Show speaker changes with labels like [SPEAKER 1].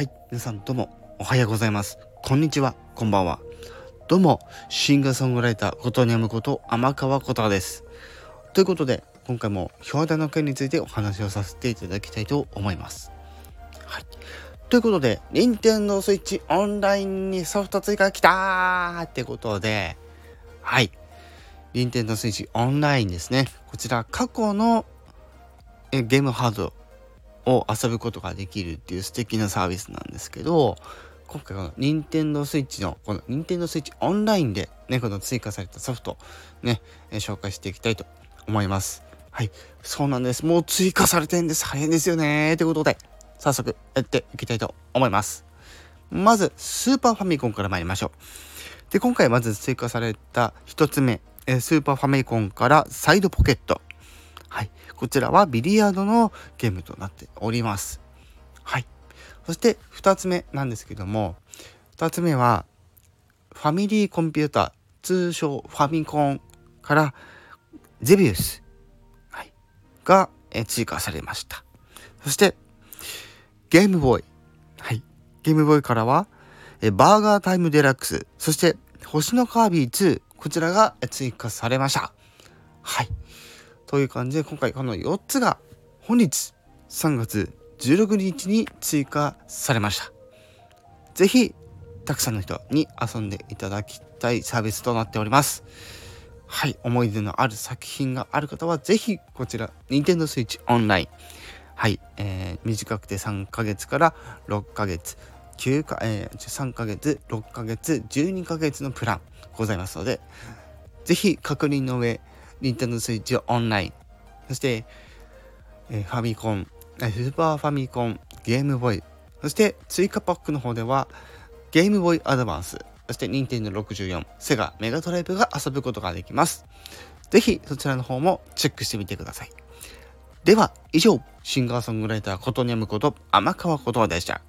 [SPEAKER 1] はい皆さんどうもおはようございます。こんにちはこんばんは。どうもシンガーソングライターことにゃむこと天川琴です。ということで今回も表題の件についてお話をさせていただきたいと思います。はい。ということで、任天堂 switch オンラインにソフト追加来たーってことで、はい。任天堂 switch オンラインですね。こちら過去のえゲームハードを遊ぶことができるっていう素敵なサービスなんですけど、今回この任天堂 switch のこの任天堂 switch オンラインでね、この追加されたソフトね、紹介していきたいと思います。はい、そうなんです。もう追加されてんです。早いんですよね。ということで、早速やっていきたいと思います。まず、スーパーファミコンから参りましょう。で、今回まず追加された1つ目、スーパーファミコンからサイドポケット。はい。こちらはビリヤードのゲームとなっております。はい。そして2つ目なんですけども、2つ目は、ファミリーコンピューター、通称ファミコンからゼビウス、はい、が追加されました。そして、ゲームボーイ。はい。ゲームボーイからは、バーガータイムデラックス、そして星のカービィ2、こちらが追加されました。はい。という感じで今回この4つが本日3月16日に追加されました。ぜひたくさんの人に遊んでいただきたいサービスとなっております。はい、思い出のある作品がある方はぜひこちら Nintendo Switch オンラインはい、えー、短くて3ヶ月から6ヶ月9か、えー、3ヶ月6ヶ月12ヶ月のプランございますのでぜひ確認の上 Nintendo Switch オンライン、そして、え、ファミコン、スーパーファミコン、ゲームボーイ、そして追加パックの方では、ゲームボーイアドバンス、そして Nintendo 64、セガメガドライブが遊ぶことができます。ぜひそちらの方もチェックしてみてください。では、以上、シンガーソングライターことにゃむこと天川ことでした。